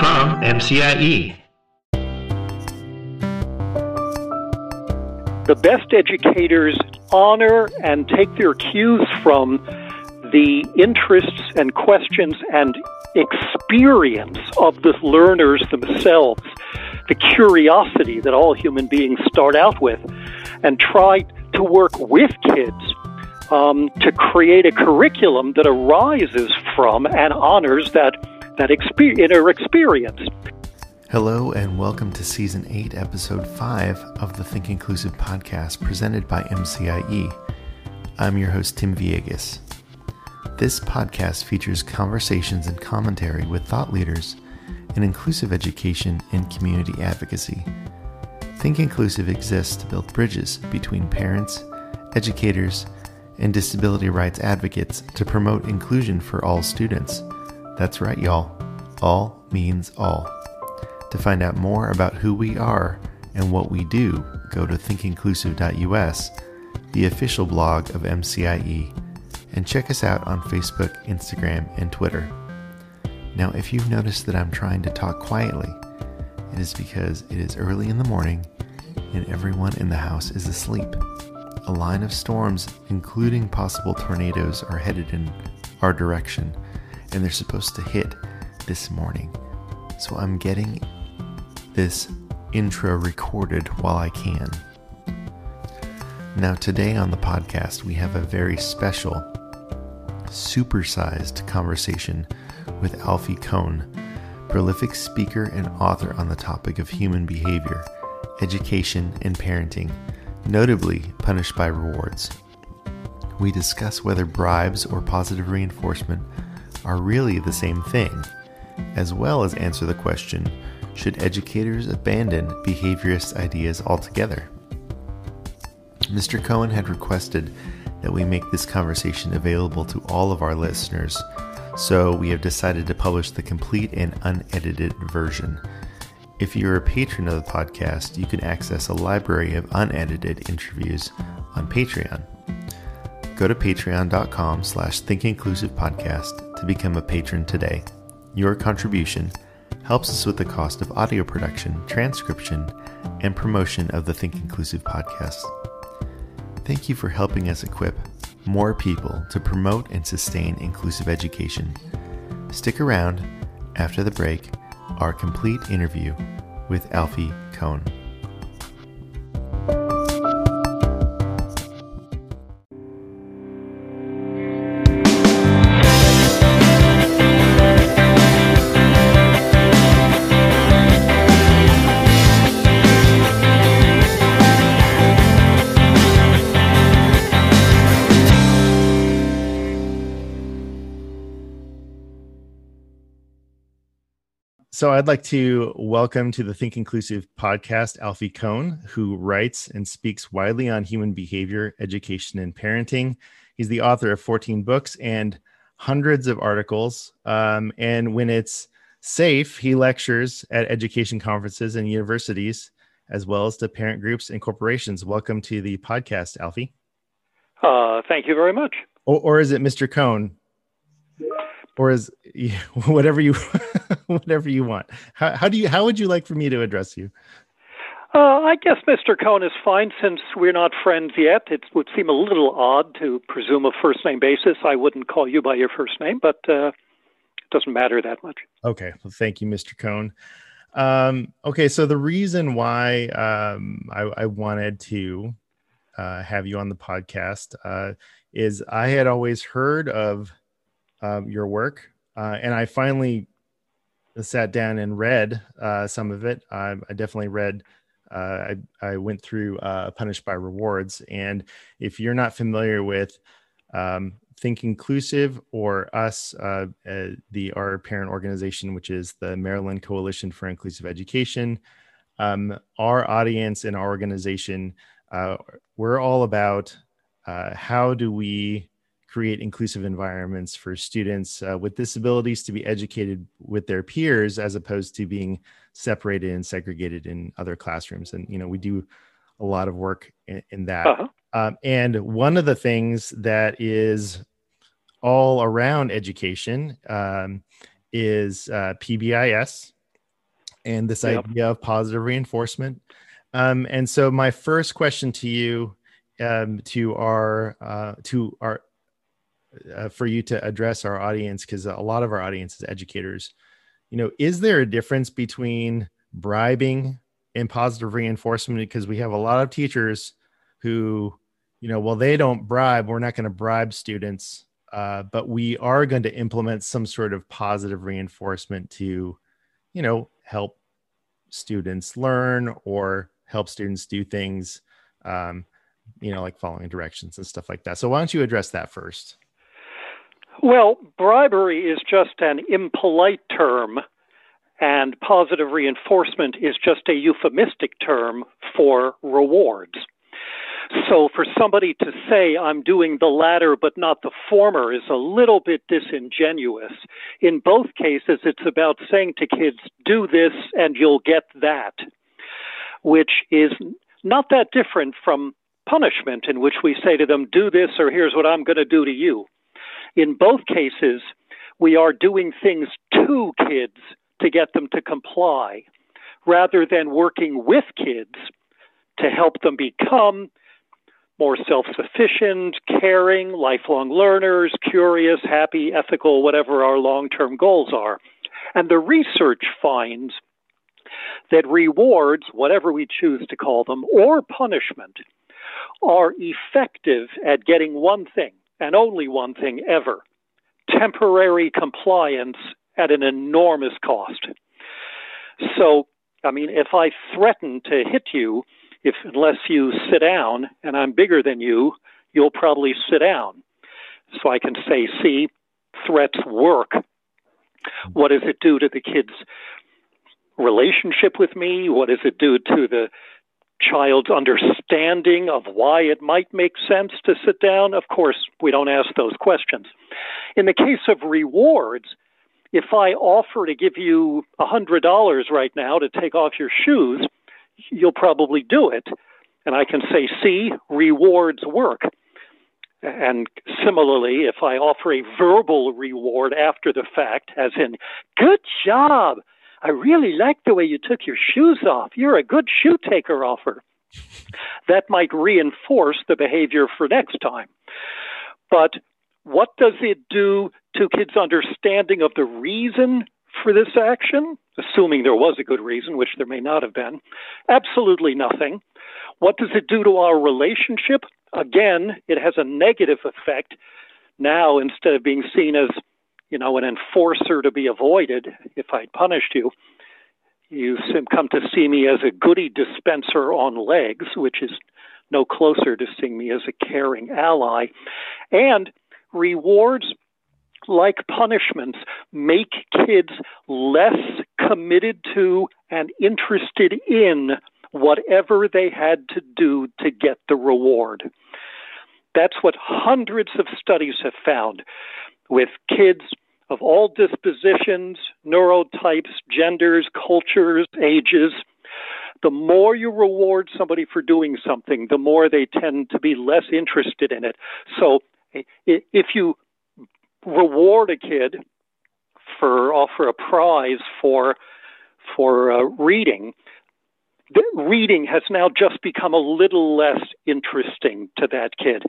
From MCIE. the best educators honor and take their cues from the interests and questions and experience of the learners themselves, the curiosity that all human beings start out with, and try to work with kids um, to create a curriculum that arises from and honors that that exper- inner experience. Hello, and welcome to Season 8, Episode 5 of the Think Inclusive podcast presented by MCIE. I'm your host, Tim Villegas. This podcast features conversations and commentary with thought leaders in inclusive education and community advocacy. Think Inclusive exists to build bridges between parents, educators, and disability rights advocates to promote inclusion for all students. That's right, y'all. All means all. To find out more about who we are and what we do, go to thinkinclusive.us, the official blog of MCIE, and check us out on Facebook, Instagram, and Twitter. Now, if you've noticed that I'm trying to talk quietly, it is because it is early in the morning and everyone in the house is asleep. A line of storms, including possible tornadoes, are headed in our direction, and they're supposed to hit this morning. So I'm getting this intro recorded while I can. Now, today on the podcast, we have a very special, supersized conversation with Alfie Kohn, prolific speaker and author on the topic of human behavior, education, and parenting, notably punished by rewards. We discuss whether bribes or positive reinforcement are really the same thing, as well as answer the question should educators abandon behaviorist ideas altogether? Mr. Kohn had requested that we make this conversation available to all of our listeners, so we have decided to publish the complete and unedited version. If you're a patron of the podcast, you can access a library of unedited interviews on Patreon. Go to patreon.com slash thinkinclusivepodcast to become a patron today. Your contribution helps us with the cost of audio production, transcription, and promotion of the Think Inclusive podcast. Thank you for helping us equip more people to promote and sustain inclusive education. Stick around after the break, our complete interview with Alfie Kohn. So I'd like to welcome to the Think Inclusive podcast Alfie Kohn, who writes and speaks widely on human behavior, education, and parenting. He's the author of 14 books and hundreds of articles. Um, and when it's safe, he lectures at education conferences and universities, as well as to parent groups and corporations. Welcome to the podcast, Alfie. Uh, thank you very much. Or, or is it Mr. Kohn? Or is whatever you whatever you want? How, how do you how would you like for me to address you? Uh, I guess Mr. Kohn is fine since we're not friends yet. It would seem a little odd to presume a first name basis. I wouldn't call you by your first name, but uh, it doesn't matter that much. Okay. Well, thank you, Mr. Kohn. Um, okay. So the reason why um, I, I, wanted to uh, have you on the podcast uh, is I had always heard of um, your work, uh, and I finally sat down and read uh, some of it. I definitely read uh, I, I, went through uh, Punished by Rewards. And if you're not familiar with um, Think Inclusive or us, uh, uh, the our parent organization, which is the Maryland Coalition for Inclusive Education, um, our audience and our organization, uh, we're all about uh, how do we create inclusive environments for students with disabilities to be educated with their peers as opposed to being separated and segregated in other classrooms. And, you know, we do a lot of work in, in that. Uh-huh. Um, and one of the things that is all around education um, is uh, PBIS and this yep. idea of positive reinforcement. Um, and so, my first question to you, um, to our, uh, to our, uh, for you to address our audience, because a lot of our audience is educators you know, is there a difference between bribing and positive reinforcement? Because we have a lot of teachers who, you know, well, they don't bribe, we're not going to bribe students, uh, but we are going to implement some sort of positive reinforcement to, you know, help students learn or help students do things, um, you know, like following directions and stuff like that. So why don't you address that first? Well, bribery is just an impolite term, and positive reinforcement is just a euphemistic term for rewards. So for somebody to say, I'm doing the latter but not the former, is a little bit disingenuous. In both cases, it's about saying to kids, do this and you'll get that, which is not that different from punishment, in which we say to them, do this or here's what I'm going to do to you. In both cases, we are doing things to kids to get them to comply rather than working with kids to help them become more self sufficient, caring, lifelong learners, curious, happy, ethical, whatever our long term goals are. And the research finds that rewards, whatever we choose to call them, or punishment, are effective at getting one thing and only one thing ever temporary compliance at an enormous cost. So, I mean, if I threaten to hit you, if unless you sit down and I'm bigger than you, you'll probably sit down. So I can say, see, threats work. What does it do to the kid's relationship with me? What does it do to the child's understanding of why it might make sense to sit down? Of course, we don't ask those questions. In the case of rewards, if I offer to give you a $100 right now to take off your shoes, you'll probably do it. And I can say, see, rewards work. And similarly, if I offer a verbal reward after the fact, as in, good job, I really like the way you took your shoes off. You're a good shoe taker offer. That might reinforce the behavior for next time. But what does it do to kids' understanding of the reason for this action? Assuming there was a good reason, which there may not have been. Absolutely nothing. What does it do to our relationship? Again, it has a negative effect. Now, instead of being seen as you know, an enforcer to be avoided if I punished you. You come to see me as a goody dispenser on legs, which is no closer to seeing me as a caring ally. And rewards, like punishments, make kids less committed to and interested in whatever they had to do to get the reward. That's what hundreds of studies have found with kids of all dispositions, neurotypes, genders, cultures, ages. The more you reward somebody for doing something, the more they tend to be less interested in it. So if you reward a kid for offer a prize for for uh, reading, reading has now just become a little less interesting to that kid.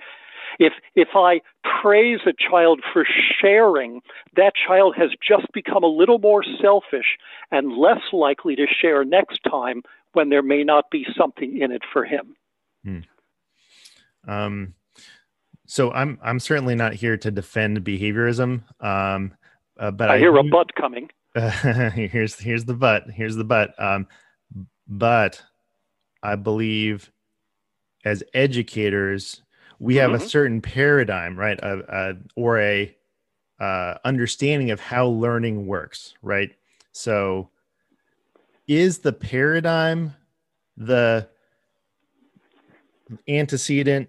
If if I praise a child for sharing, that child has just become a little more selfish and less likely to share next time when there may not be something in it for him. Hmm. Um, so I'm I'm certainly not here to defend behaviorism. Um, uh, but I, I hear a but coming. Uh, here's here's the but. Here's the but. Um, but I believe as educators, we have mm-hmm. a certain paradigm, right, uh, uh, or a uh, understanding of how learning works, right? So, is the paradigm the antecedent,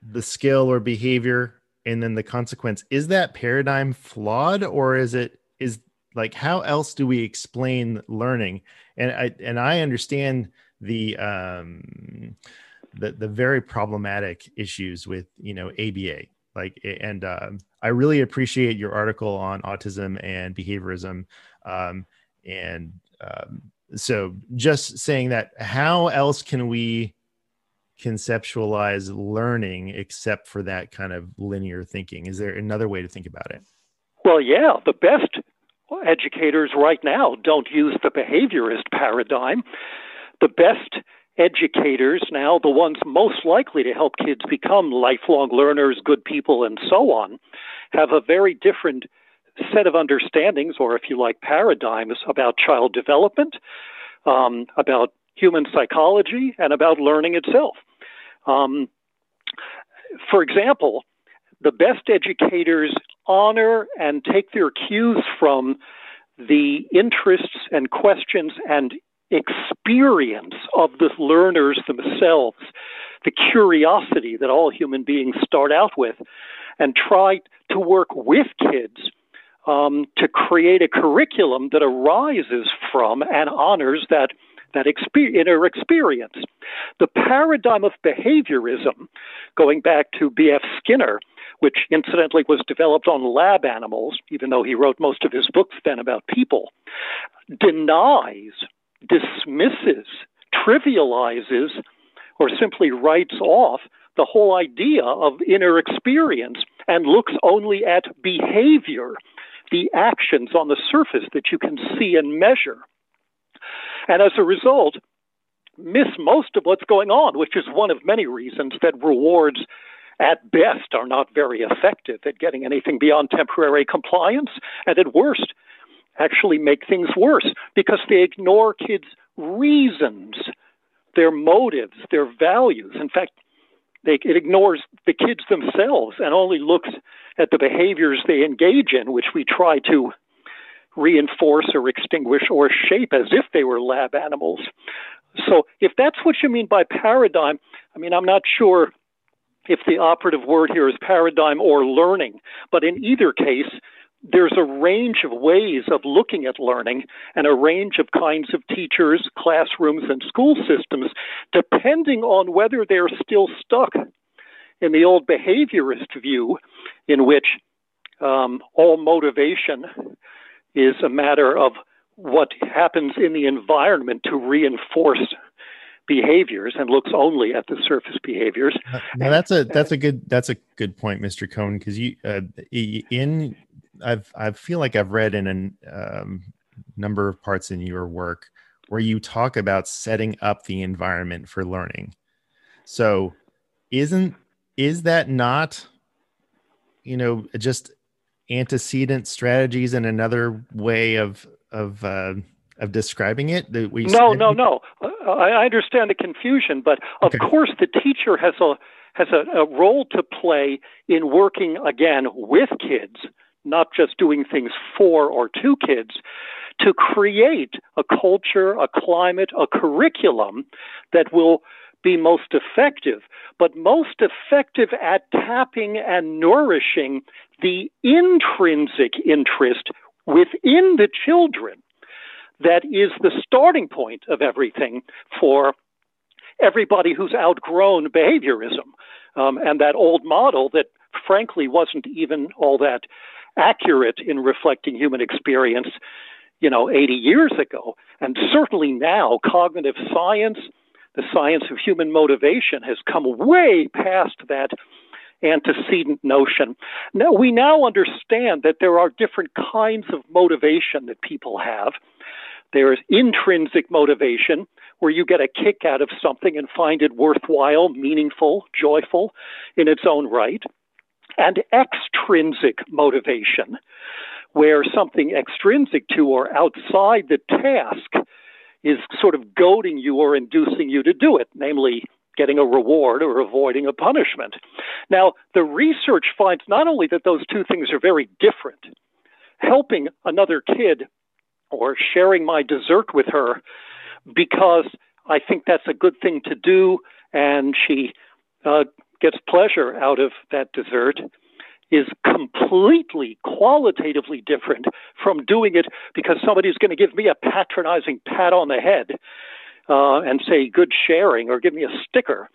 the skill or behavior, and then the consequence? Is that paradigm flawed, or is it is like how else do we explain learning? And I and I understand the um the the very problematic issues with you know ABA like and um, I really appreciate your article on autism and behaviorism. Um, and um, so just saying that how else can we conceptualize learning except for that kind of linear thinking? Is there another way to think about it? Well yeah the best educators right now don't use the behaviorist paradigm. The best educators now, the ones most likely to help kids become lifelong learners, good people, and so on, have a very different set of understandings, or if you like, paradigms about child development, um, about human psychology, and about learning itself. Um, for example, the best educators honor and take their cues from the interests and questions and experience of the learners themselves, the curiosity that all human beings start out with, and try to work with kids um, to create a curriculum that arises from and honors that that inner experience. The paradigm of behaviorism, going back to B.F. Skinner, which incidentally was developed on lab animals, even though he wrote most of his books then about people, denies dismisses, trivializes, or simply writes off the whole idea of inner experience and looks only at behavior, the actions on the surface that you can see and measure. And as a result, miss most of what's going on, which is one of many reasons that rewards at best are not very effective at getting anything beyond temporary compliance, and at worst actually make things worse because they ignore kids' reasons, their motives, their values. In fact, they, it ignores the kids themselves and only looks at the behaviors they engage in, which we try to reinforce or extinguish or shape as if they were lab animals. So, if that's what you mean by paradigm, I mean, I'm not sure if the operative word here is paradigm or learning, but in either case, there's a range of ways of looking at learning and a range of kinds of teachers, classrooms, and school systems, depending on whether they're still stuck in the old behaviorist view, in which um, all motivation is a matter of what happens in the environment to reinforce behaviors and looks only at the surface behaviors. Now that's a that's a good that's a good point, Mr. Kohn, because you uh, in I've I feel like I've read in a um, number of parts in your work where you talk about setting up the environment for learning. So, isn't is that not you know just antecedent strategies and another way of of uh, of describing it that we no no no i understand the confusion but of okay. course the teacher has a has a, a role to play in working again with kids not just doing things for or to kids, to create a culture, a climate, a curriculum that will be most effective, but most effective at tapping and nourishing the intrinsic interest within the children that is the starting point of everything for everybody who's outgrown behaviorism um, and that old model that frankly wasn't even all that accurate in reflecting human experience you know 80 years ago and certainly now cognitive science the science of human motivation has come way past that antecedent notion. Now, we now understand that there are different kinds of motivation that people have. There is intrinsic motivation, where you get a kick out of something and find it worthwhile, meaningful, joyful in its own right, and extrinsic motivation, where something extrinsic to or outside the task is sort of goading you or inducing you to do it, namely getting a reward or avoiding a punishment. Now, the research finds not only that those two things are very different, helping another kid or sharing my dessert with her because I think that's a good thing to do and she uh, gets pleasure out of that dessert is completely qualitatively different from doing it because somebody's going to give me a patronizing pat on the head uh, and say good sharing or give me a sticker.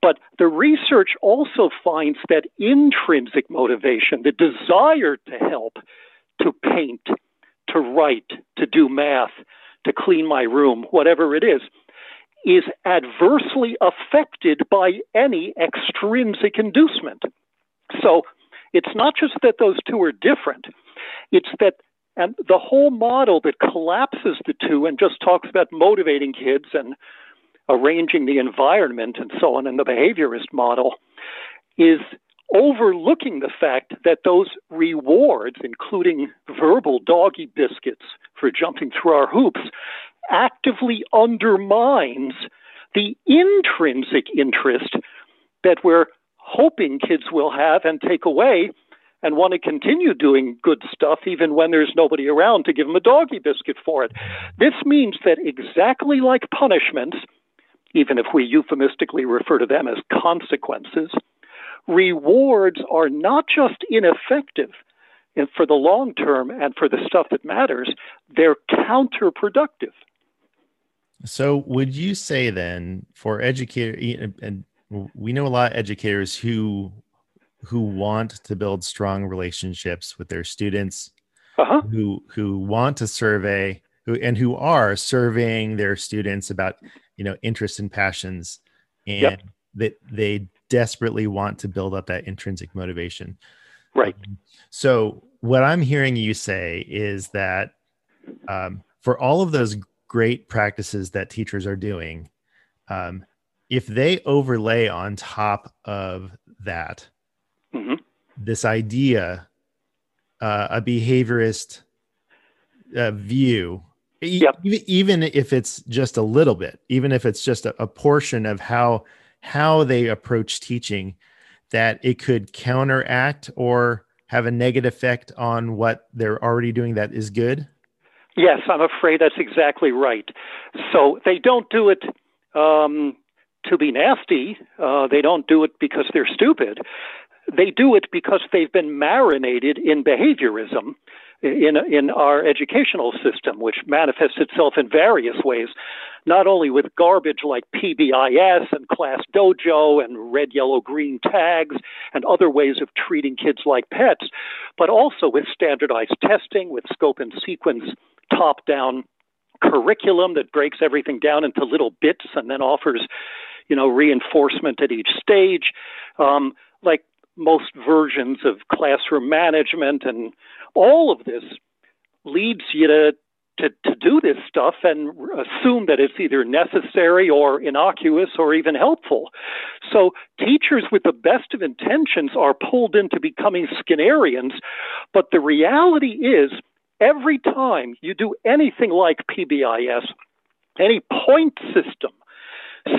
But the research also finds that intrinsic motivation, the desire to help, to paint, to write, to do math, to clean my room, whatever it is, is adversely affected by any extrinsic inducement. So it's not just that those two are different, it's that and the whole model that collapses the two and just talks about motivating kids and arranging the environment and so on in the behaviorist model is overlooking the fact that those rewards, including verbal doggy biscuits for jumping through our hoops, actively undermines the intrinsic interest that we're hoping kids will have and take away and want to continue doing good stuff even when there's nobody around to give them a doggy biscuit for it. This means that exactly like punishments, even if we euphemistically refer to them as consequences, rewards are not just ineffective for the long term and for the stuff that matters, they're counterproductive. So, would you say then for educators, and we know a lot of educators who who want to build strong relationships with their students, uh-huh. who who want to survey, who and who are surveying their students about you know interests and passions, and yep. that they desperately want to build up that intrinsic motivation. Right. Um, so what I'm hearing you say is that um, for all of those great practices that teachers are doing, um, if they overlay on top of that mm-hmm. this idea, uh, a behaviorist uh, view, yep. e- even if it's just a little bit, even if it's just a, a portion of how how they approach teaching, that it could counteract or have a negative effect on what they're already doing that is good? Yes, I'm afraid that's exactly right. So they don't do it um, to be nasty. Uh, they don't do it because they're stupid. They do it because they've been marinated in behaviorism in in our educational system, which manifests itself in various ways, not only with garbage like PBIS and Class Dojo and red, yellow, green tags and other ways of treating kids like pets, but also with standardized testing, with scope and sequence top down curriculum that breaks everything down into little bits and then offers, you know, reinforcement at each stage. Um, like most versions of classroom management and all of this leads you to, to, to do this stuff and assume that it's either necessary or innocuous or even helpful. So teachers with the best of intentions are pulled into becoming Skinnerians, but the reality is every time you do anything like PBIS, any point system,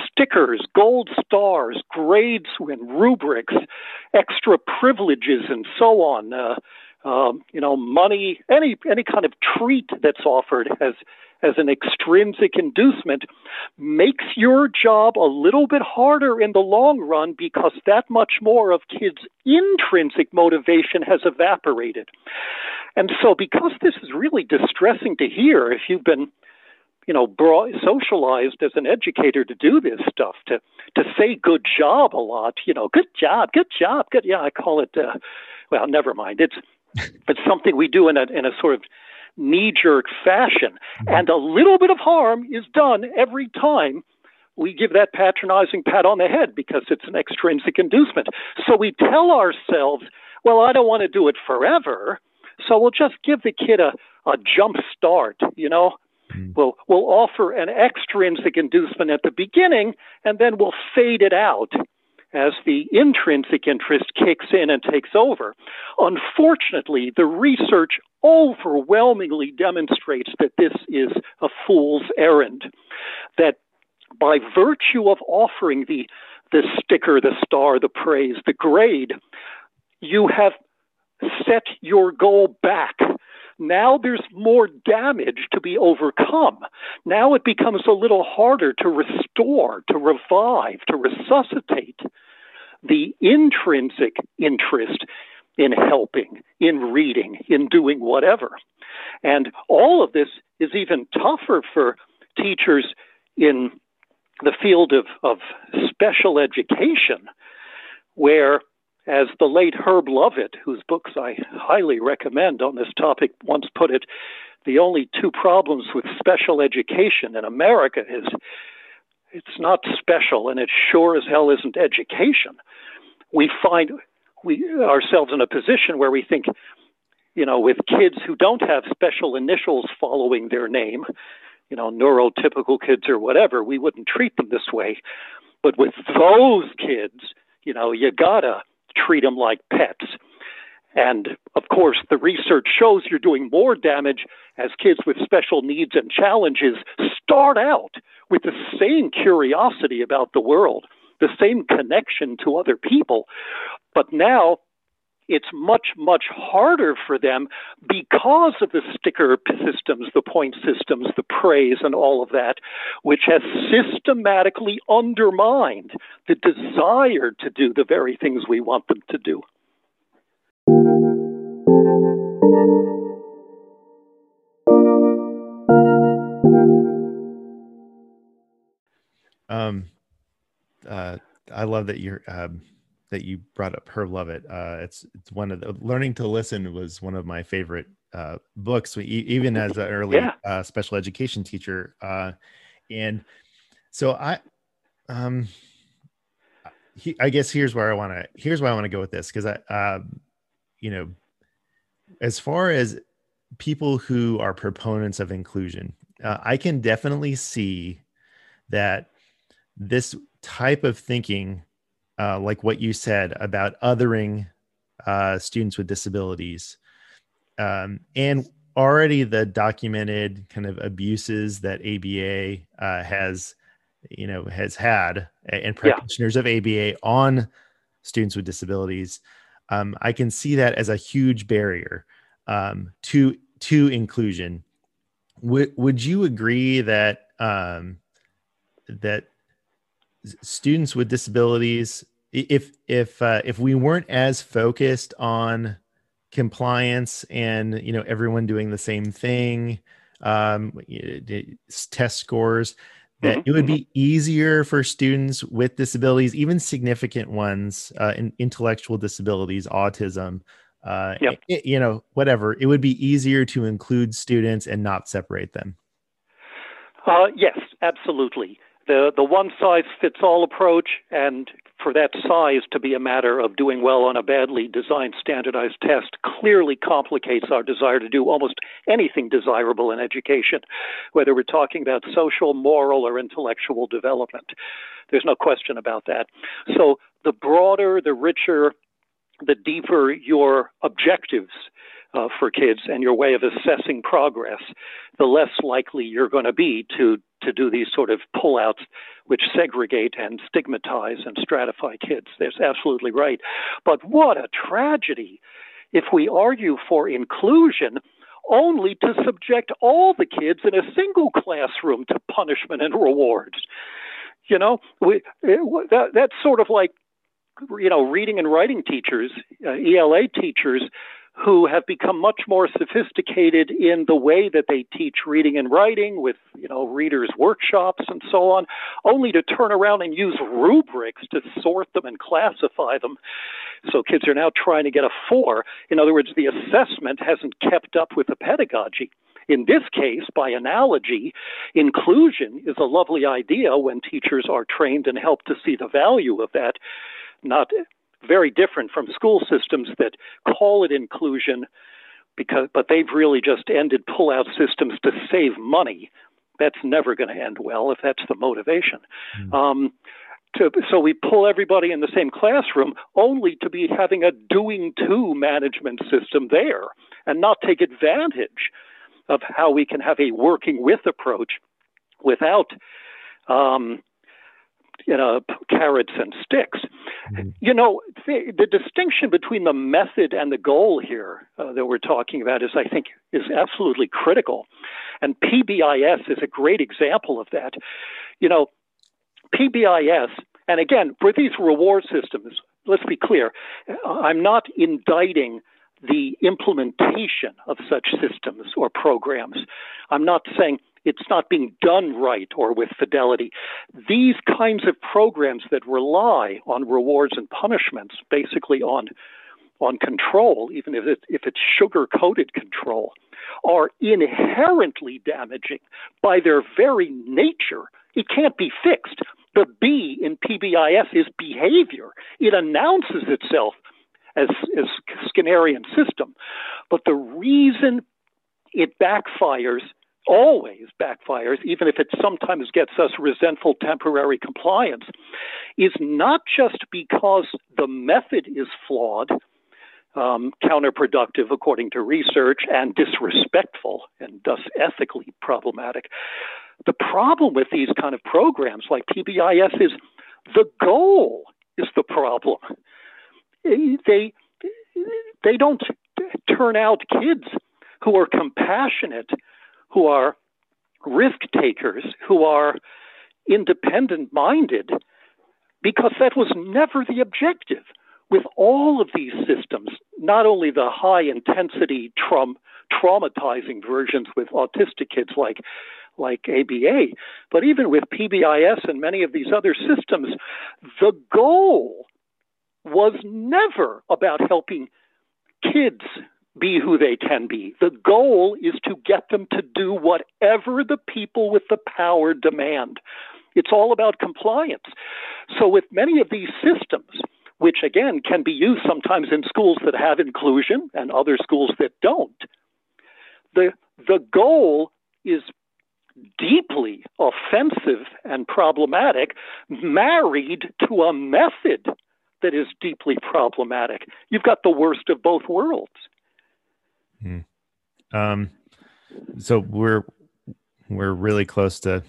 stickers, gold stars, grades and rubrics, extra privileges, and so on, uh, um, you know, money, any any kind of treat that's offered as as an extrinsic inducement makes your job a little bit harder in the long run because that much more of kids' intrinsic motivation has evaporated. And so, because this is really distressing to hear, if you've been you know, brought, socialized as an educator to do this stuff, to to say "good job" a lot. You know, "good job," "good job," "good." Yeah, I call it. Uh, well, never mind. It's it's something we do in a in a sort of knee jerk fashion, mm-hmm. and a little bit of harm is done every time we give that patronizing pat on the head because it's an extrinsic inducement. So we tell ourselves, well, I don't want to do it forever, so we'll just give the kid a, a jump start, you know. Mm-hmm. We'll, we'll offer an extrinsic inducement at the beginning, and then we'll fade it out as the intrinsic interest kicks in and takes over. Unfortunately, the research overwhelmingly demonstrates that this is a fool's errand. That by virtue of offering the, the sticker, the star, the praise, the grade, you have set your goal back. Now there's more damage to be overcome. Now it becomes a little harder to restore, to revive, to resuscitate the intrinsic interest in helping, in reading, in doing whatever. And all of this is even tougher for teachers in the field of, of special education, where, as the late Herb Lovett, whose books I highly recommend on this topic, once put it, the only two problems with special education in America is it's not special and it sure as hell isn't education. We find we ourselves in a position where we think, you know, with kids who don't have special initials following their name, you know, neurotypical kids or whatever, we wouldn't treat them this way. But with those kids, you know, you gotta treat them like pets. And of course, the research shows you're doing more damage as kids with special needs and challenges start out with the same curiosity about the world, the same connection to other people. But now it's much, much harder for them because of the sticker systems, the point systems, the praise, and all of that, which has systematically undermined the desire to do the very things we want them to do. Um, uh, I love that you're um, that you brought up Herb Lovett. Uh, it's it's one of the Learning to Listen was one of my favorite uh, books, even as an early yeah. uh, special education teacher. Uh, and so I, um, he, I guess here's where I want to here's where I want to go with this because I, um, you know, as far as people who are proponents of inclusion, uh, I can definitely see that this type of thinking uh, like what you said about othering uh, students with disabilities um, and already the documented kind of abuses that ABA uh, has, you know, has had and practitioners yeah. of ABA on students with disabilities. Um, I can see that as a huge barrier um, to to inclusion. Would would you agree that um, that students with disabilities if if uh, if we weren't as focused on compliance and you know everyone doing the same thing um, test scores that mm-hmm. it would be easier for students with disabilities even significant ones uh, in intellectual disabilities autism uh, yep. it, you know whatever it would be easier to include students and not separate them uh, yes absolutely the the one size fits all approach and for that size to be a matter of doing well on a badly designed standardized test clearly complicates our desire to do almost anything desirable in education, whether we're talking about social, moral, or intellectual development. There's no question about that. So the broader, the richer, the deeper your objectives uh, for kids and your way of assessing progress, the less likely you're going to be to to do these sort of pullouts which segregate and stigmatize and stratify kids. That's absolutely right. But what a tragedy if we argue for inclusion only to subject all the kids in a single classroom to punishment and rewards. You know, we, that, that's sort of like, you know, reading and writing teachers, uh, ELA teachers who have become much more sophisticated in the way that they teach reading and writing with, you know, readers' workshops and so on, only to turn around and use rubrics to sort them and classify them. So kids are now trying to get a four. In other words, the assessment hasn't kept up with the pedagogy. In this case, by analogy, inclusion is a lovely idea when teachers are trained and helped to see the value of that, not very different from school systems that call it inclusion because but they've really just ended pull-out systems to save money. That's never going to end well if that's the motivation. Mm. Um, to, so we pull everybody in the same classroom only to be having a doing to management system there and not take advantage of how we can have a working with approach without um, you know, carrots and sticks. Mm-hmm. You know, the, the, distinction between the method and the goal here uh, that we're talking about is, I think, is absolutely critical. And PBIS is a great example of that. You know, PBIS, and again, for these reward systems, let's be clear, I'm not indicting the implementation of such systems or programs. I'm not saying it's not being done right or with fidelity. These kinds of programs that rely on rewards and punishments, basically on on control, even if, it, if it's sugar coated control, are inherently damaging by their very nature. It can't be fixed. The B in PBIS is behavior. It announces itself as, as Skinnerian system. But the reason it backfires always backfires, even if it sometimes gets us resentful temporary compliance, is not just because the method is flawed, um, counterproductive according to research, and disrespectful and thus ethically problematic. The problem with these kind of programs like PBIS is the goal is the problem. They they don't turn out kids who are compassionate who are risk takers, who are independent minded, because that was never the objective. With all of these systems, not only the high intensity traum- traumatizing versions with autistic kids like like ABA, but even with PBIS and many of these other systems, the goal was never about helping kids be who they can be. The goal is to get them to do whatever the people with the power demand. It's all about compliance. So, with many of these systems, which again can be used sometimes in schools that have inclusion and other schools that don't, the, the goal is deeply offensive and problematic, married to a method that is deeply problematic. You've got the worst of both worlds. Mm. Um, so we're we're really close to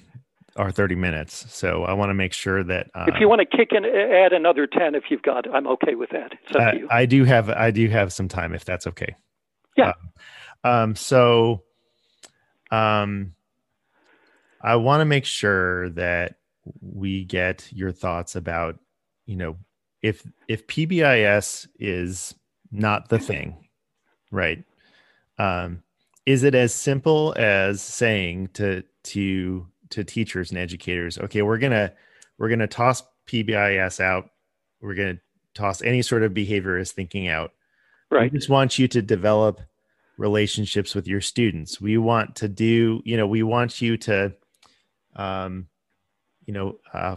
our 30 minutes. So I want to make sure that uh, if you want to kick in, add another 10, if you've got, I'm okay with that. I, I, do have, I do have some time if that's okay. Yeah. Uh, um, so, um, I want to make sure that we get your thoughts about, you know, if, if PBIS is not the thing, right? Um, is it as simple as saying to to to teachers and educators, okay, we're gonna we're gonna toss PBIS out, we're gonna toss any sort of behaviorist thinking out. Right. We just want you to develop relationships with your students. We want to do, you know, we want you to, um, you know, uh,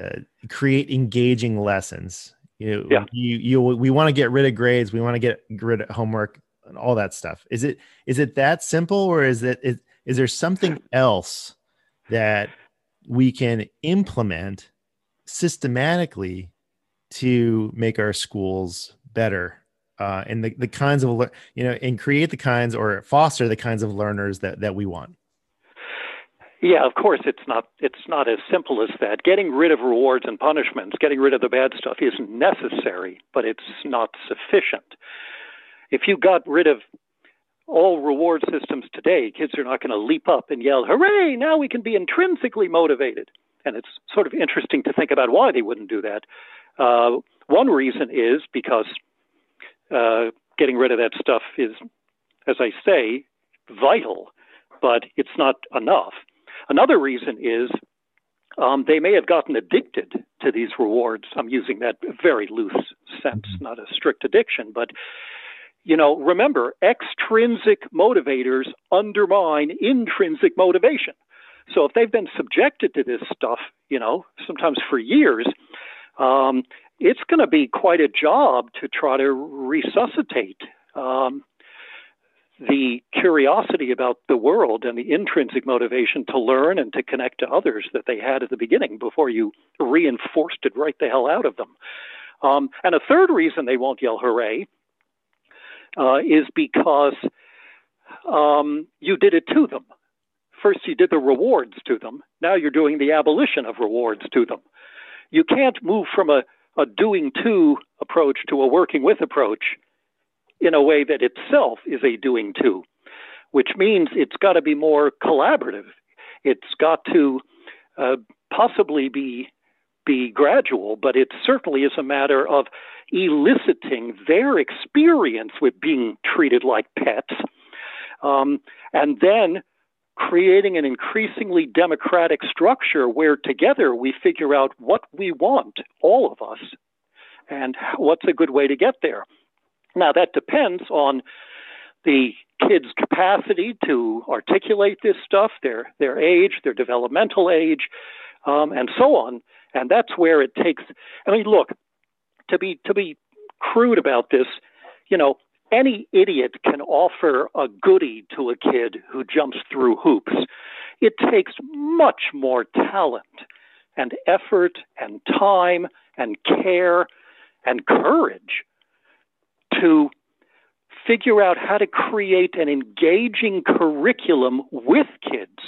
uh, create engaging lessons. You know, yeah. you, you, we want to get rid of grades. We want to get rid of homework and all that stuff. Is it is it that simple, or is it is, is there something else that we can implement systematically to make our schools better uh, and the, the kinds of you know and create the kinds or foster the kinds of learners that that we want yeah, of course it's not it's not as simple as that. Getting rid of rewards and punishments, getting rid of the bad stuff is necessary, but it's not sufficient. If you got rid of all reward systems today, kids are not going to leap up and yell, hooray, now we can be intrinsically motivated. And it's sort of interesting to think about why they wouldn't do that. Uh, one reason is because uh, getting rid of that stuff is, as I say, vital, but it's not enough. Another reason is um, they may have gotten addicted to these rewards. I'm using that very loose sense, mm-hmm. not a strict addiction, but you know, remember, extrinsic motivators undermine intrinsic motivation. So if they've been subjected to this stuff, you know, sometimes for years, um, it's going to be quite a job to try to resuscitate um, the curiosity about the world and the intrinsic motivation to learn and to connect to others that they had at the beginning before you reinforced it right the hell out of them. Um, and a third reason they won't yell hooray uh, is because um, you did it to them. First, you did the rewards to them. Now you're doing the abolition of rewards to them. You can't move from a, a doing to approach to a working with approach in a way that itself is a doing to, which means it's got to be more collaborative. It's got to uh, possibly be be gradual, but it certainly is a matter of eliciting their experience with being treated like pets, um, and then creating an increasingly democratic structure where together we figure out what we want, all of us, and what's a good way to get there. Now, that depends on the kid's capacity to articulate this stuff, their, their age, their developmental age, um, and so on. And that's where it takes. I mean, look, to be to be crude about this, you know, any idiot can offer a goody to a kid who jumps through hoops. It takes much more talent and effort and time and care and courage to figure out how to create an engaging curriculum with kids,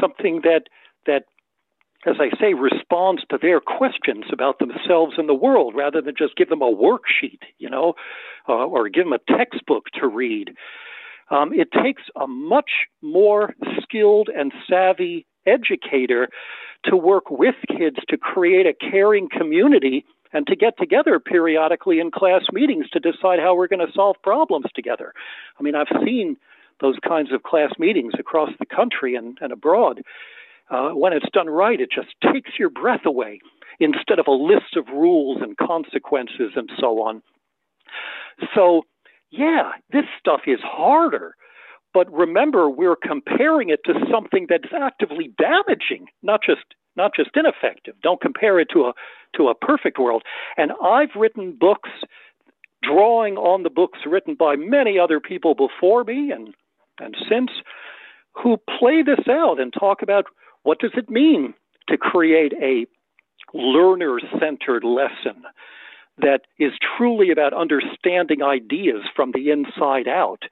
something that that as I say, responds to their questions about themselves and the world rather than just give them a worksheet, you know, uh, or give them a textbook to read. Um, it takes a much more skilled and savvy educator to work with kids to create a caring community and to get together periodically in class meetings to decide how we're going to solve problems together. I mean, I've seen those kinds of class meetings across the country and, and abroad. Uh, when it's done right, it just takes your breath away instead of a list of rules and consequences and so on. So, yeah, this stuff is harder. But remember, we're comparing it to something that's actively damaging, not just not just ineffective. Don't compare it to a to a perfect world. And I've written books drawing on the books written by many other people before me and and since who play this out and talk about what does it mean to create a learner centered lesson that is truly about understanding ideas from the inside out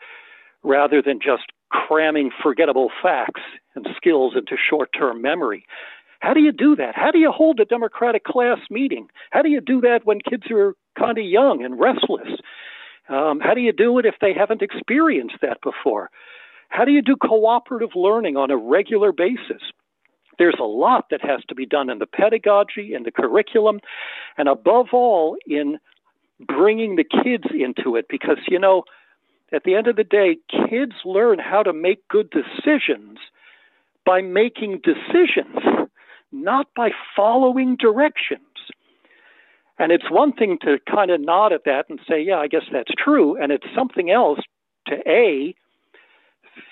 rather than just cramming forgettable facts and skills into short term memory? How do you do that? How do you hold a democratic class meeting? How do you do that when kids are kind of young and restless? Um, how do you do it if they haven't experienced that before? How do you do cooperative learning on a regular basis? There's a lot that has to be done in the pedagogy, in the curriculum, and above all, in bringing the kids into it. Because, you know, at the end of the day, kids learn how to make good decisions by making decisions not by following directions. And it's one thing to kind of nod at that and say, yeah, I guess that's true. And it's something else to A,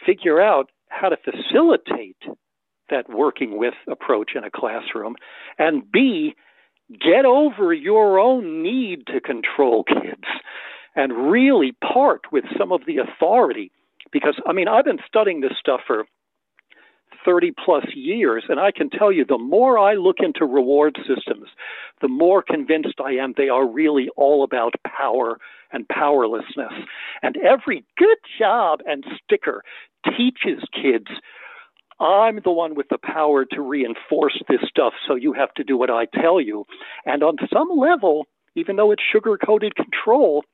figure out how to facilitate that working with approach in a classroom, and B, get over your own need to control kids and really part with some of the authority. Because, I mean, I've been studying this stuff for 30 plus years. And I can tell you, the more I look into reward systems, the more convinced I am they are really all about power and powerlessness. And every good job and sticker teaches kids I'm the one with the power to reinforce this stuff, so you have to do what I tell you. And on some level, even though it's sugar coated control,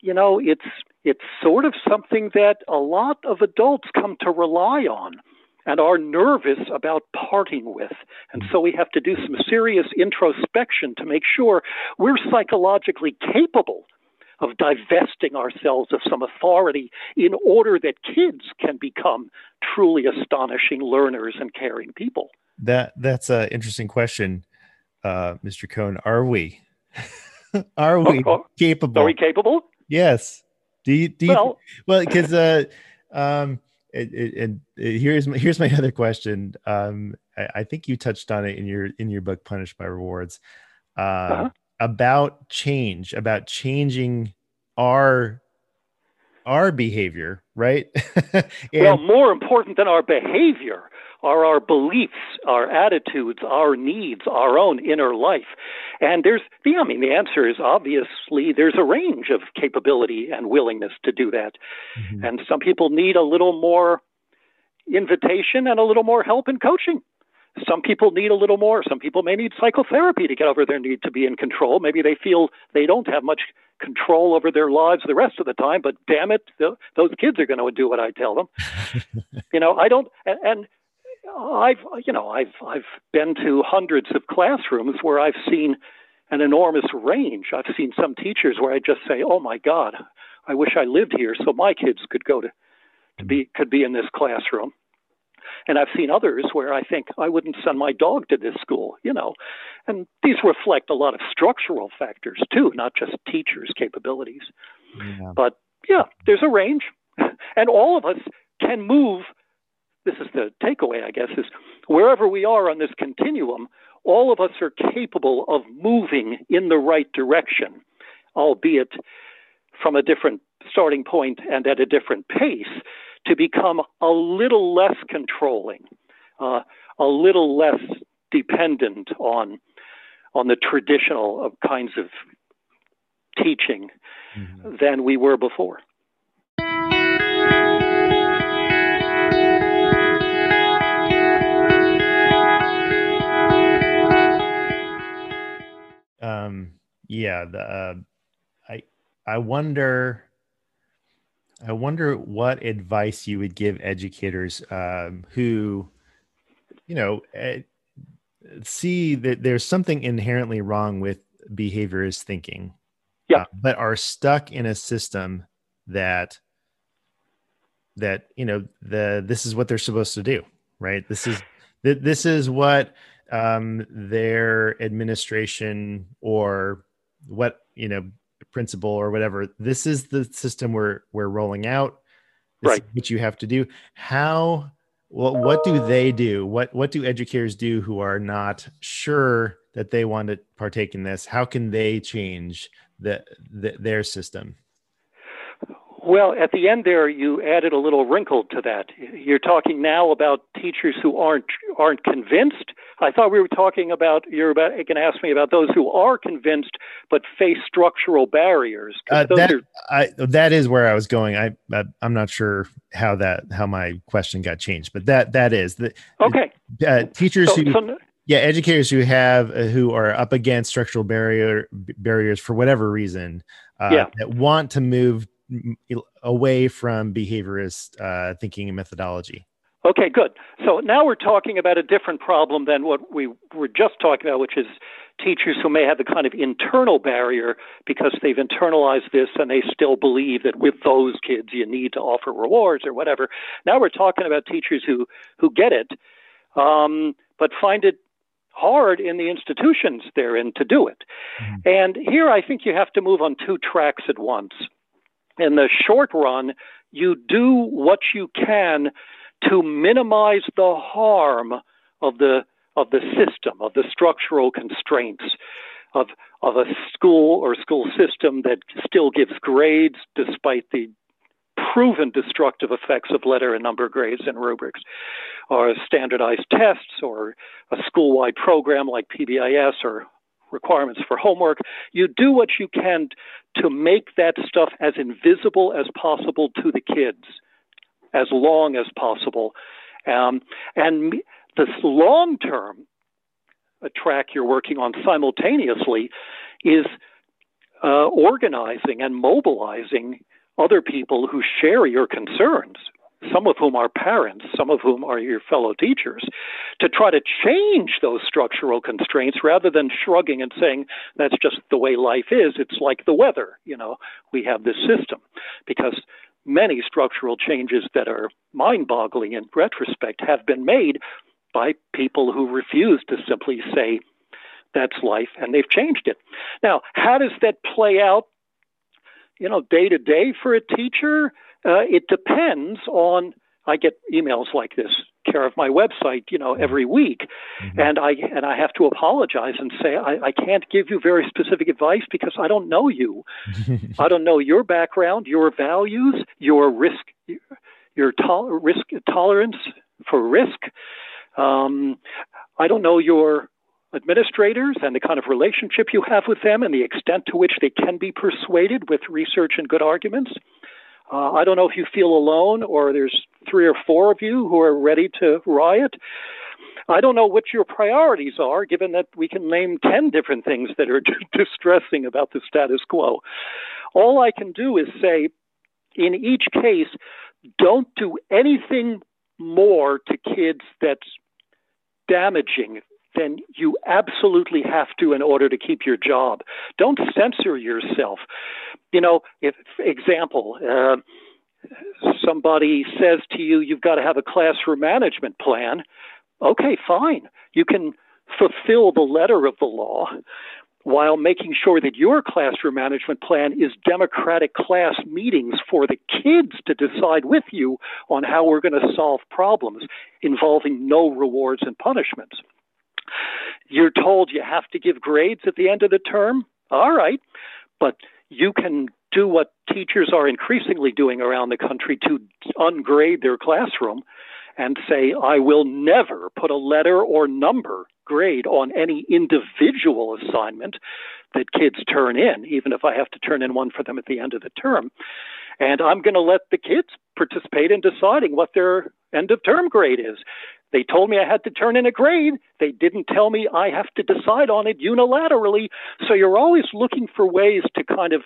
you know, it's it's sort of something that a lot of adults come to rely on and are nervous about parting with. And so we have to do some serious introspection to make sure we're psychologically capable of divesting ourselves of some authority in order that kids can become truly astonishing learners and caring people. That that's an interesting question, uh, Mr. Kohn. Are we? are we oh, oh, capable? Are we capable? Yes. Do you? Do you well, well, because uh, um, and here's my, here's my other question. Um, I, I, think you touched on it in your in your book, Punished by Rewards, uh, uh-huh. About change, about changing our our behavior, right? and, well, more important than our behavior are our beliefs, our attitudes, our needs, our own inner life. And there's, I mean, the answer is obviously there's a range of capability and willingness to do that. Mm-hmm. And some people need a little more invitation and a little more help and coaching. Some people need a little more. Some people may need psychotherapy to get over their need to be in control. Maybe they feel they don't have much control over their lives the rest of the time, but damn it, those kids are going to do what I tell them. you know, I don't, and, and I've, you know, I've, I've been to hundreds of classrooms where I've seen an enormous range. I've seen some teachers where I just say, "Oh my God, I wish I lived here so my kids could go to, to be mm. could be in this classroom." And I've seen others where I think I wouldn't send my dog to this school, you know. And these reflect a lot of structural factors too, not just teachers' capabilities. Yeah. But yeah, there's a range. And all of us can move. This is the takeaway, I guess, is wherever we are on this continuum, all of us are capable of moving in the right direction, albeit from a different starting point and at a different pace to become a little less controlling, uh, a little less dependent on on the traditional kinds of teaching mm-hmm. than we were before. Um, yeah, the, uh, I I wonder I wonder what advice you would give educators um, who, you know, uh, see that there's something inherently wrong with behaviorist thinking, yeah, uh, but are stuck in a system that that you know the this is what they're supposed to do, right? This is this is what um, their administration or what you know principal or whatever this is the system we're we're rolling out. This right. what you have to do. How well, what do they do? What what do educators do who are not sure that they want to partake in this? How can they change the, the their system well, at the end there, you added a little wrinkle to that. You're talking now about teachers who aren't aren't convinced. I thought we were talking about you're about you can ask me about those who are convinced but face structural barriers. Uh, that are, I, that is where I was going. I, I am not sure how that how my question got changed, but that that is the okay. Uh, teachers so, who. So, yeah, educators who have uh, who are up against structural barrier barriers for whatever reason, uh, yeah. that want to move away from behaviorist uh, thinking and methodology. Okay, good. So now we're talking about a different problem than what we were just talking about, which is teachers who may have the kind of internal barrier because they've internalized this and they still believe that with those kids you need to offer rewards or whatever. Now we're talking about teachers who who get it, um, but find it hard in the institutions they're in to do it. Mm-hmm. And here I think you have to move on two tracks at once in the short run, you do what you can to minimize the harm of the of the system, of the structural constraints of of a school or school system that still gives grades despite the proven destructive effects of letter and number grades and rubrics, or standardized tests, or a school-wide program like PBIS or requirements for homework. You do what you can to make that stuff as invisible as possible to the kids, as long as possible. Um, and this long term track you're working on simultaneously is uh, organizing and mobilizing other people who share your concerns, some of whom are parents, some of whom are your fellow teachers, to try to change those structural constraints rather than shrugging and saying that's just the way life is. It's like the weather. You know, we have this system because many structural changes that are mind boggling in retrospect have been made by people who refuse to simply say that's life and they've changed it. Now, how does that play out, you know, day to day for a teacher? Uh, it depends on, I get emails like this care of my website, you know, every week. Mm-hmm. And I and I have to apologize and say I, I can't give you very specific advice because I don't know you. I don't know your background, your values, your risk, your to- risk tolerance for risk. Um, I don't know your administrators and the kind of relationship you have with them and the extent to which they can be persuaded with research and good arguments. Uh, I don't know if you feel alone or there's three or four of you who are ready to riot. I don't know what your priorities are, given that we can name 10 different things that are distressing about the status quo. All I can do is say, in each case, don't do anything more to kids that's damaging then you absolutely have to in order to keep your job. Don't censor yourself. You know, if example, uh, somebody says to you, you've got to have a classroom management plan. Okay, fine. You can fulfill the letter of the law while making sure that your classroom management plan is democratic class meetings for the kids to decide with you on how we're going to solve problems involving no rewards and punishments. You're told you have to give grades at the end of the term. All right. But you can do what teachers are increasingly doing around the country to ungrade their classroom and say, I will never put a letter or number grade on any individual assignment that kids turn in, even if I have to turn in one for them at the end of the term. And I'm going to let the kids participate in deciding what their end of term grade is. They told me I had to turn in a grade. They didn't tell me I have to decide on it unilaterally. So you're always looking for ways to kind of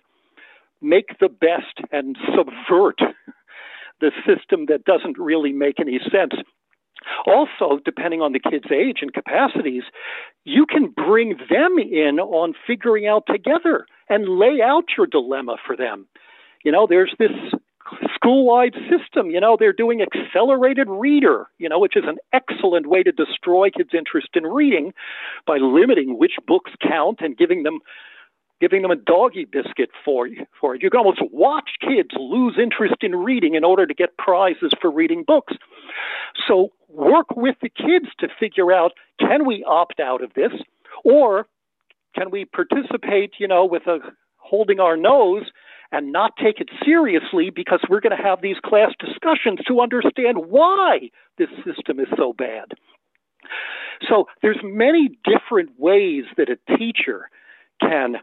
make the best and subvert the system that doesn't really make any sense. Also, depending on the kid's age and capacities, you can bring them in on figuring out together and lay out your dilemma for them. You know, there's this school-wide system. You know, they're doing accelerated reader, you know, which is an excellent way to destroy kids' interest in reading by limiting which books count and giving them giving them a doggy biscuit for for it. You can almost watch kids lose interest in reading in order to get prizes for reading books. So work with the kids to figure out can we opt out of this or can we participate, you know, with a holding our nose and not take it seriously because we're going to have these class discussions to understand why this system is so bad. So there's many different ways that a teacher can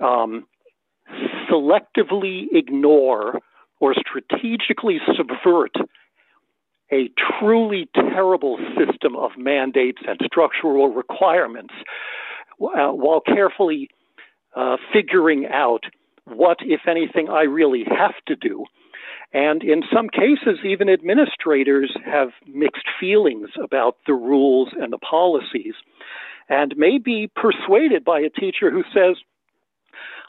um, selectively ignore or strategically subvert a truly terrible system of mandates and structural requirements uh, while carefully uh, figuring out what, if anything, I really have to do. And in some cases, even administrators have mixed feelings about the rules and the policies and may be persuaded by a teacher who says,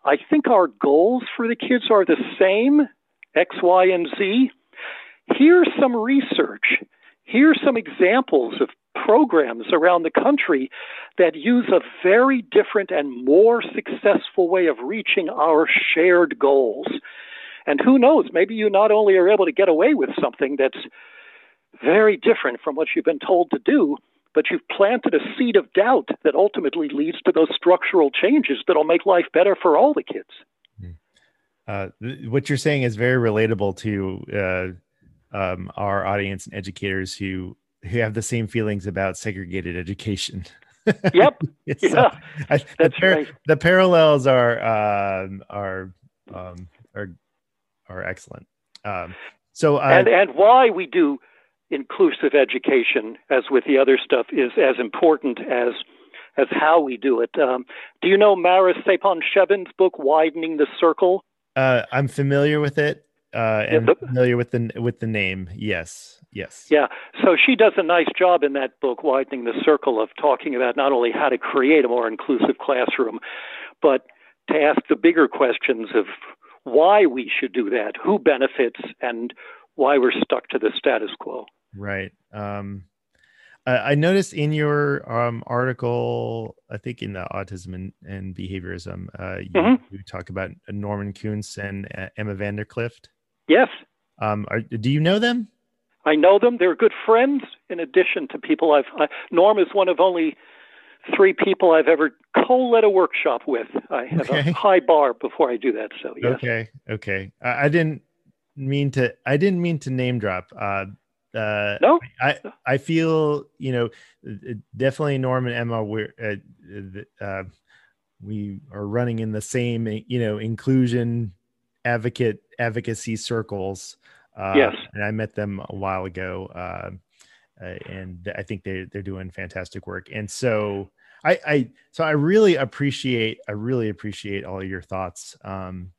I think our goals for the kids are the same, X, Y, and Z. Here's some research. Here's some examples of programs around the country that use a very different and more successful way of reaching our shared goals. And who knows, maybe you not only are able to get away with something that's very different from what you've been told to do, but you've planted a seed of doubt that ultimately leads to those structural changes that'll make life better for all the kids. Hmm. Uh, what you're saying is very relatable to uh, um, our audience and educators who who have the same feelings about segregated education. Yep. yeah. I, That's the, par- right. the parallels are um, are um, are are excellent. Um, so uh, and and why we do inclusive education, as with the other stuff, is as important as as how we do it. Um, do you know Mara Sapon-Shevin's book, Widening the Circle? Uh, I'm familiar with it. Uh, and Yeah, the- familiar with the with the name. Yes, yes. Yeah, so she does a nice job in that book, Widening the Circle, of talking about not only how to create a more inclusive classroom, but to ask the bigger questions of why we should do that, who benefits, and why we're stuck to the status quo. Right. Um, I I noticed in your um, article, I think in the autism and, and behaviorism, uh, you, Mhm. you talk about Norman Kunc and uh, Emma Van der Klift. Yes, Um, are, do you know them? I know them. They're good friends. In addition to people I've, I, Norm is one of only three people I've ever co-led a workshop with. I have Okay. a high bar before I do that. So yes, Okay. Okay. I, I didn't mean to. I didn't mean to name drop. Uh, uh, no, I I feel you know definitely Norm and Emma we're uh, uh, uh, we are running in the same you know inclusion advocate advocacy circles. Uh, Yes. and I met them a while ago, uh, uh, and I think they they're doing fantastic work. And so I I so I really appreciate I really appreciate all your thoughts um,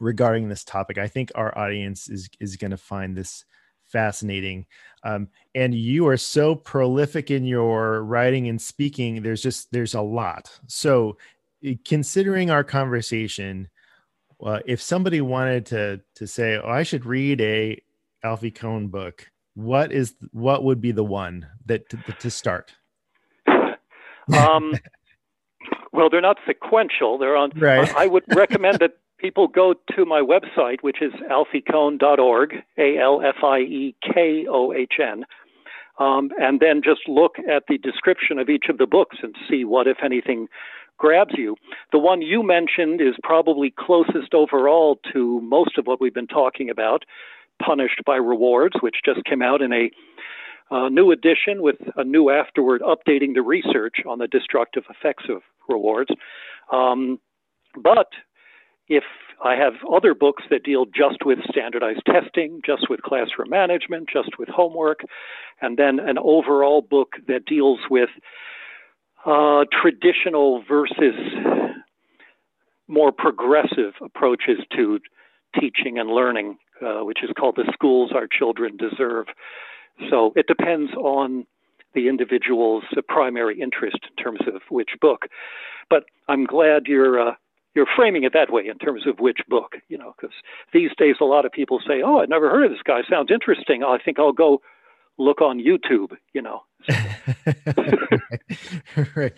regarding this topic. I think our audience is is going to find this fascinating. Um, and you are so prolific in your writing and speaking. There's just there's a lot. So, eh, considering our conversation, uh, if somebody wanted to to say, "Oh, I should read a Alfie Kohn book," what is what would be the one that to, to start? Um, well, they're not sequential. They're on. Right. I would recommend that people go to my website, which is alfiekohn.org, A L F I E K O H N, um, and then just look at the description of each of the books and see what, if anything, grabs you. The one you mentioned is probably closest overall to most of what we've been talking about. Punished by Rewards, which just came out in a a new edition with a new afterword updating the research on the destructive effects of rewards. Um, but if I have other books that deal just with standardized testing, just with classroom management, just with homework, and then an overall book that deals with uh, traditional versus more progressive approaches to teaching and learning, uh, which is called The Schools Our Children Deserve. So it depends on the individual's primary interest in terms of which book. But I'm glad you're uh, you're framing it that way in terms of which book, you know, because these days a lot of people say, "Oh, I've never heard of this guy. Sounds interesting. I think I'll go look on YouTube," you know. right.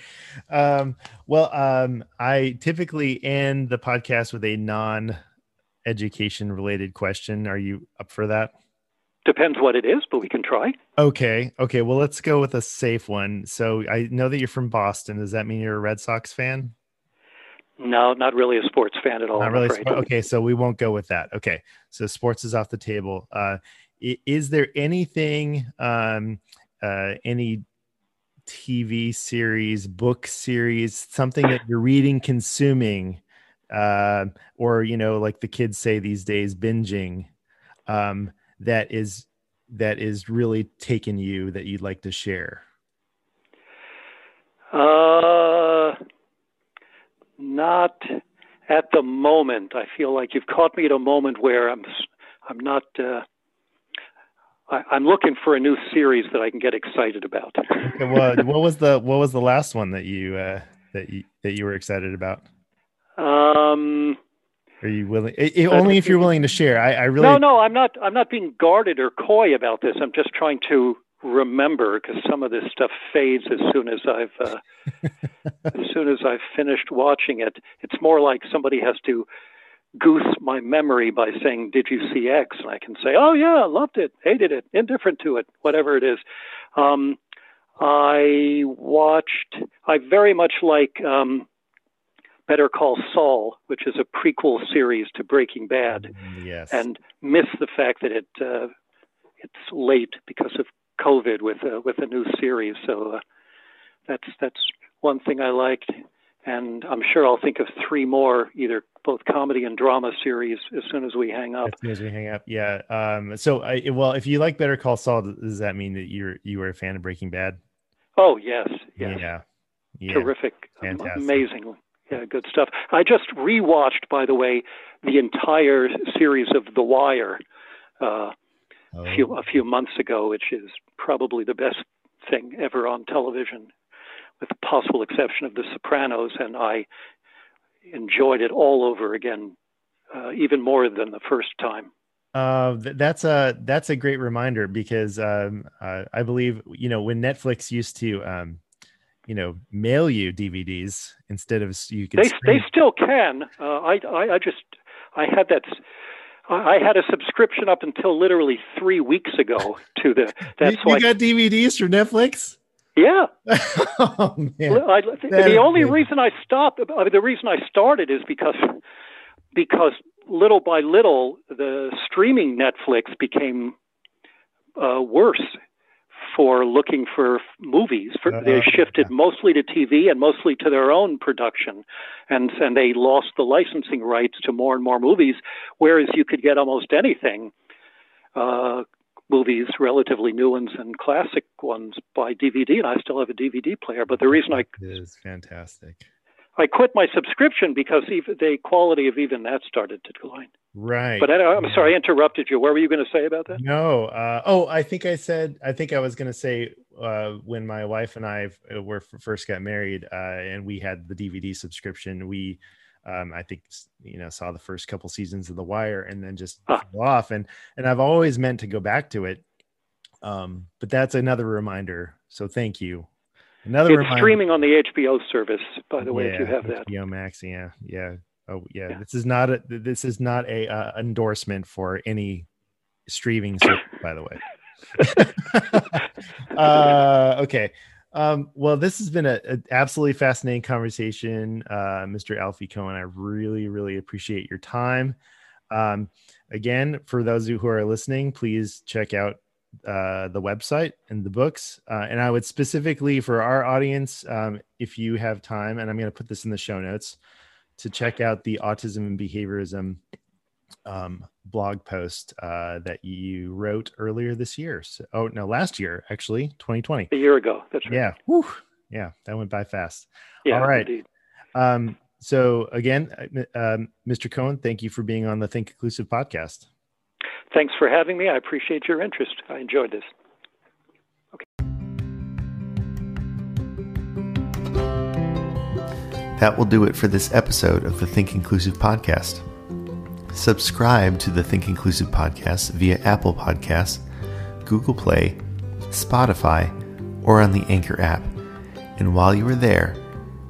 Um, well, um, I typically end the podcast with a non education related question. Are you up for that? Depends what it is, but we can try. Okay. Okay. Well, let's go with a safe one. So I know that you're from Boston. Does that mean you're a Red Sox fan? No, not really a sports fan at all. Not I'm really. afraid. Okay. So we won't go with that. Okay. So sports is off the table. Uh, is there anything, um, uh, any TV series, book series, something that you're reading, consuming, uh, or, you know, like the kids say these days, binging, um, that is, that is really taken you that you'd like to share? Uh, not at the moment. I feel like you've caught me at a moment where I'm I'm not. Uh, I, I'm looking for a new series that I can get excited about. Okay, what, what was the, what was the last one that you, uh, that you, that you were excited about? Um, Are you willing? i- i- only if you're willing to share. I, I really. no, no, I'm not. I'm not being guarded or coy about this. I'm just trying to remember because some of this stuff fades as soon as I've uh, as soon as I've finished watching it. It's more like somebody has to goose my memory by saying, "Did you see X?" And I can say, "Oh yeah, loved it, hated it, indifferent to it, whatever it is." Um, I watched. I very much like um, Better Call Saul, which is a prequel series to Breaking Bad Yes. and miss the fact that it uh, it's late because of COVID with uh, with a new series. So uh, that's that's one thing I liked, and I'm sure I'll think of three more, either both comedy and drama series, as soon as we hang up. as soon as we hang up, yeah. Um. So, I well, if you like Better Call Saul, does that mean that you're you were a fan of Breaking Bad? Oh yes, yes. Yeah. Yeah. terrific, Fantastic. amazing, yeah, good stuff. I just rewatched, by the way, the entire series of The Wire uh, Oh. a few a few months ago, which is probably the best thing ever on television, with the possible exception of The Sopranos, and I enjoyed it all over again, uh, even more than the first time. Uh, that's a that's a great reminder because um, uh, I believe you know when Netflix used to um, you know mail you DVDs instead of you could They stream- they still can. Uh, I, I I just I had that. I had a subscription up until literally three weeks ago to the. That's you, you why. got DVDs from Netflix. Yeah. oh man, I, That the only reason I stopped, I mean, the reason I started is because because little by little the streaming Netflix became uh, worse for looking for movies. For, they Uh, shifted mostly to TV and mostly to their own production, and and they lost the licensing rights to more and more movies. Whereas you could get almost anything. Uh, movies, relatively new ones and classic ones by DVD, and I still have a DVD player. But the reason I It is fantastic. I quit my subscription because even the quality of even that started to decline. Right. But I, I'm yeah. sorry, I interrupted you. What were you going to say about that? No. Uh, oh, I think I said. I think I was going to say uh, when my wife and I uh, were first got married, uh, and we had the DVD subscription. We, um, I think, you know, saw the first couple seasons of The Wire, and then just fell off. And and I've always meant to go back to it. Um, but that's another reminder. So thank you. Another It's reminder. streaming on the HBO service, by the way, if you Yeah, have that. HBO Max. Yeah, yeah. Oh, yeah. Yeah. This is not a. This is not a uh, endorsement for any streaming service, by the way. uh, okay. Um, well, this has been a, a absolutely fascinating conversation, uh, Mr. Alfie Kohn. I really, really appreciate your time. Um, again, for those of you who are listening, please check out uh, the website and the books. Uh, and I would specifically for our audience, um, if you have time, and I'm going to put this in the show notes, to check out the autism and behaviorism um, blog post uh, that you wrote earlier this year. So, oh no, last year actually, 2020. A year ago. That's right. Yeah, Whew. yeah, that went by fast. Yeah, All right. indeed. Um, so again, uh, um, Mr. Kohn, thank you for being on the Think Inclusive podcast. Thanks for having me. I appreciate your interest. I enjoyed this. Okay. That will do it for this episode of the Think Inclusive podcast. Subscribe to the Think Inclusive podcast via Apple Podcasts, Google Play, Spotify, or on the Anchor app. And while you are there,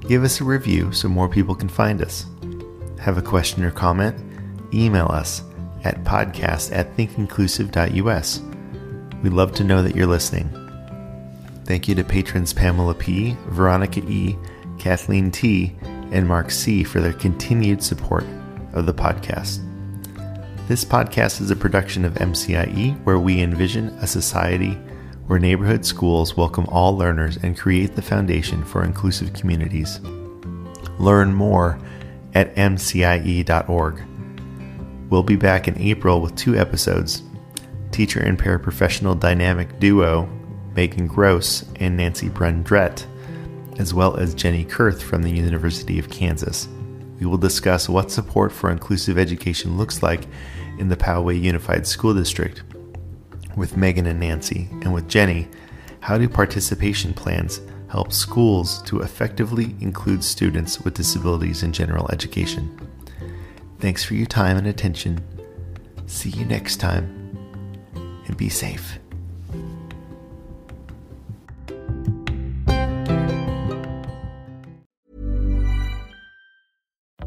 give us a review so more people can find us. Have a question or comment? Email us at podcast at thinkinclusive.us. We'd love to know that you're listening. Thank you to patrons Pamela P., Veronica E., Kathleen T., and Mark C. for their continued support of the podcast. This podcast is a production of MCIE, where we envision a society where neighborhood schools welcome all learners and create the foundation for inclusive communities. Learn more at mcie.org. We'll be back in April with two episodes teacher and paraprofessional dynamic duo Megan Gross and Nancy Brundrett, as well as Jenny Kurth from the University of Kansas. We will discuss what support for inclusive education looks like in the Poway Unified School District. With Megan and Nancy, and with Jenny, how do participation plans help schools to effectively include students with disabilities in general education? Thanks for your time and attention. See you next time, and be safe.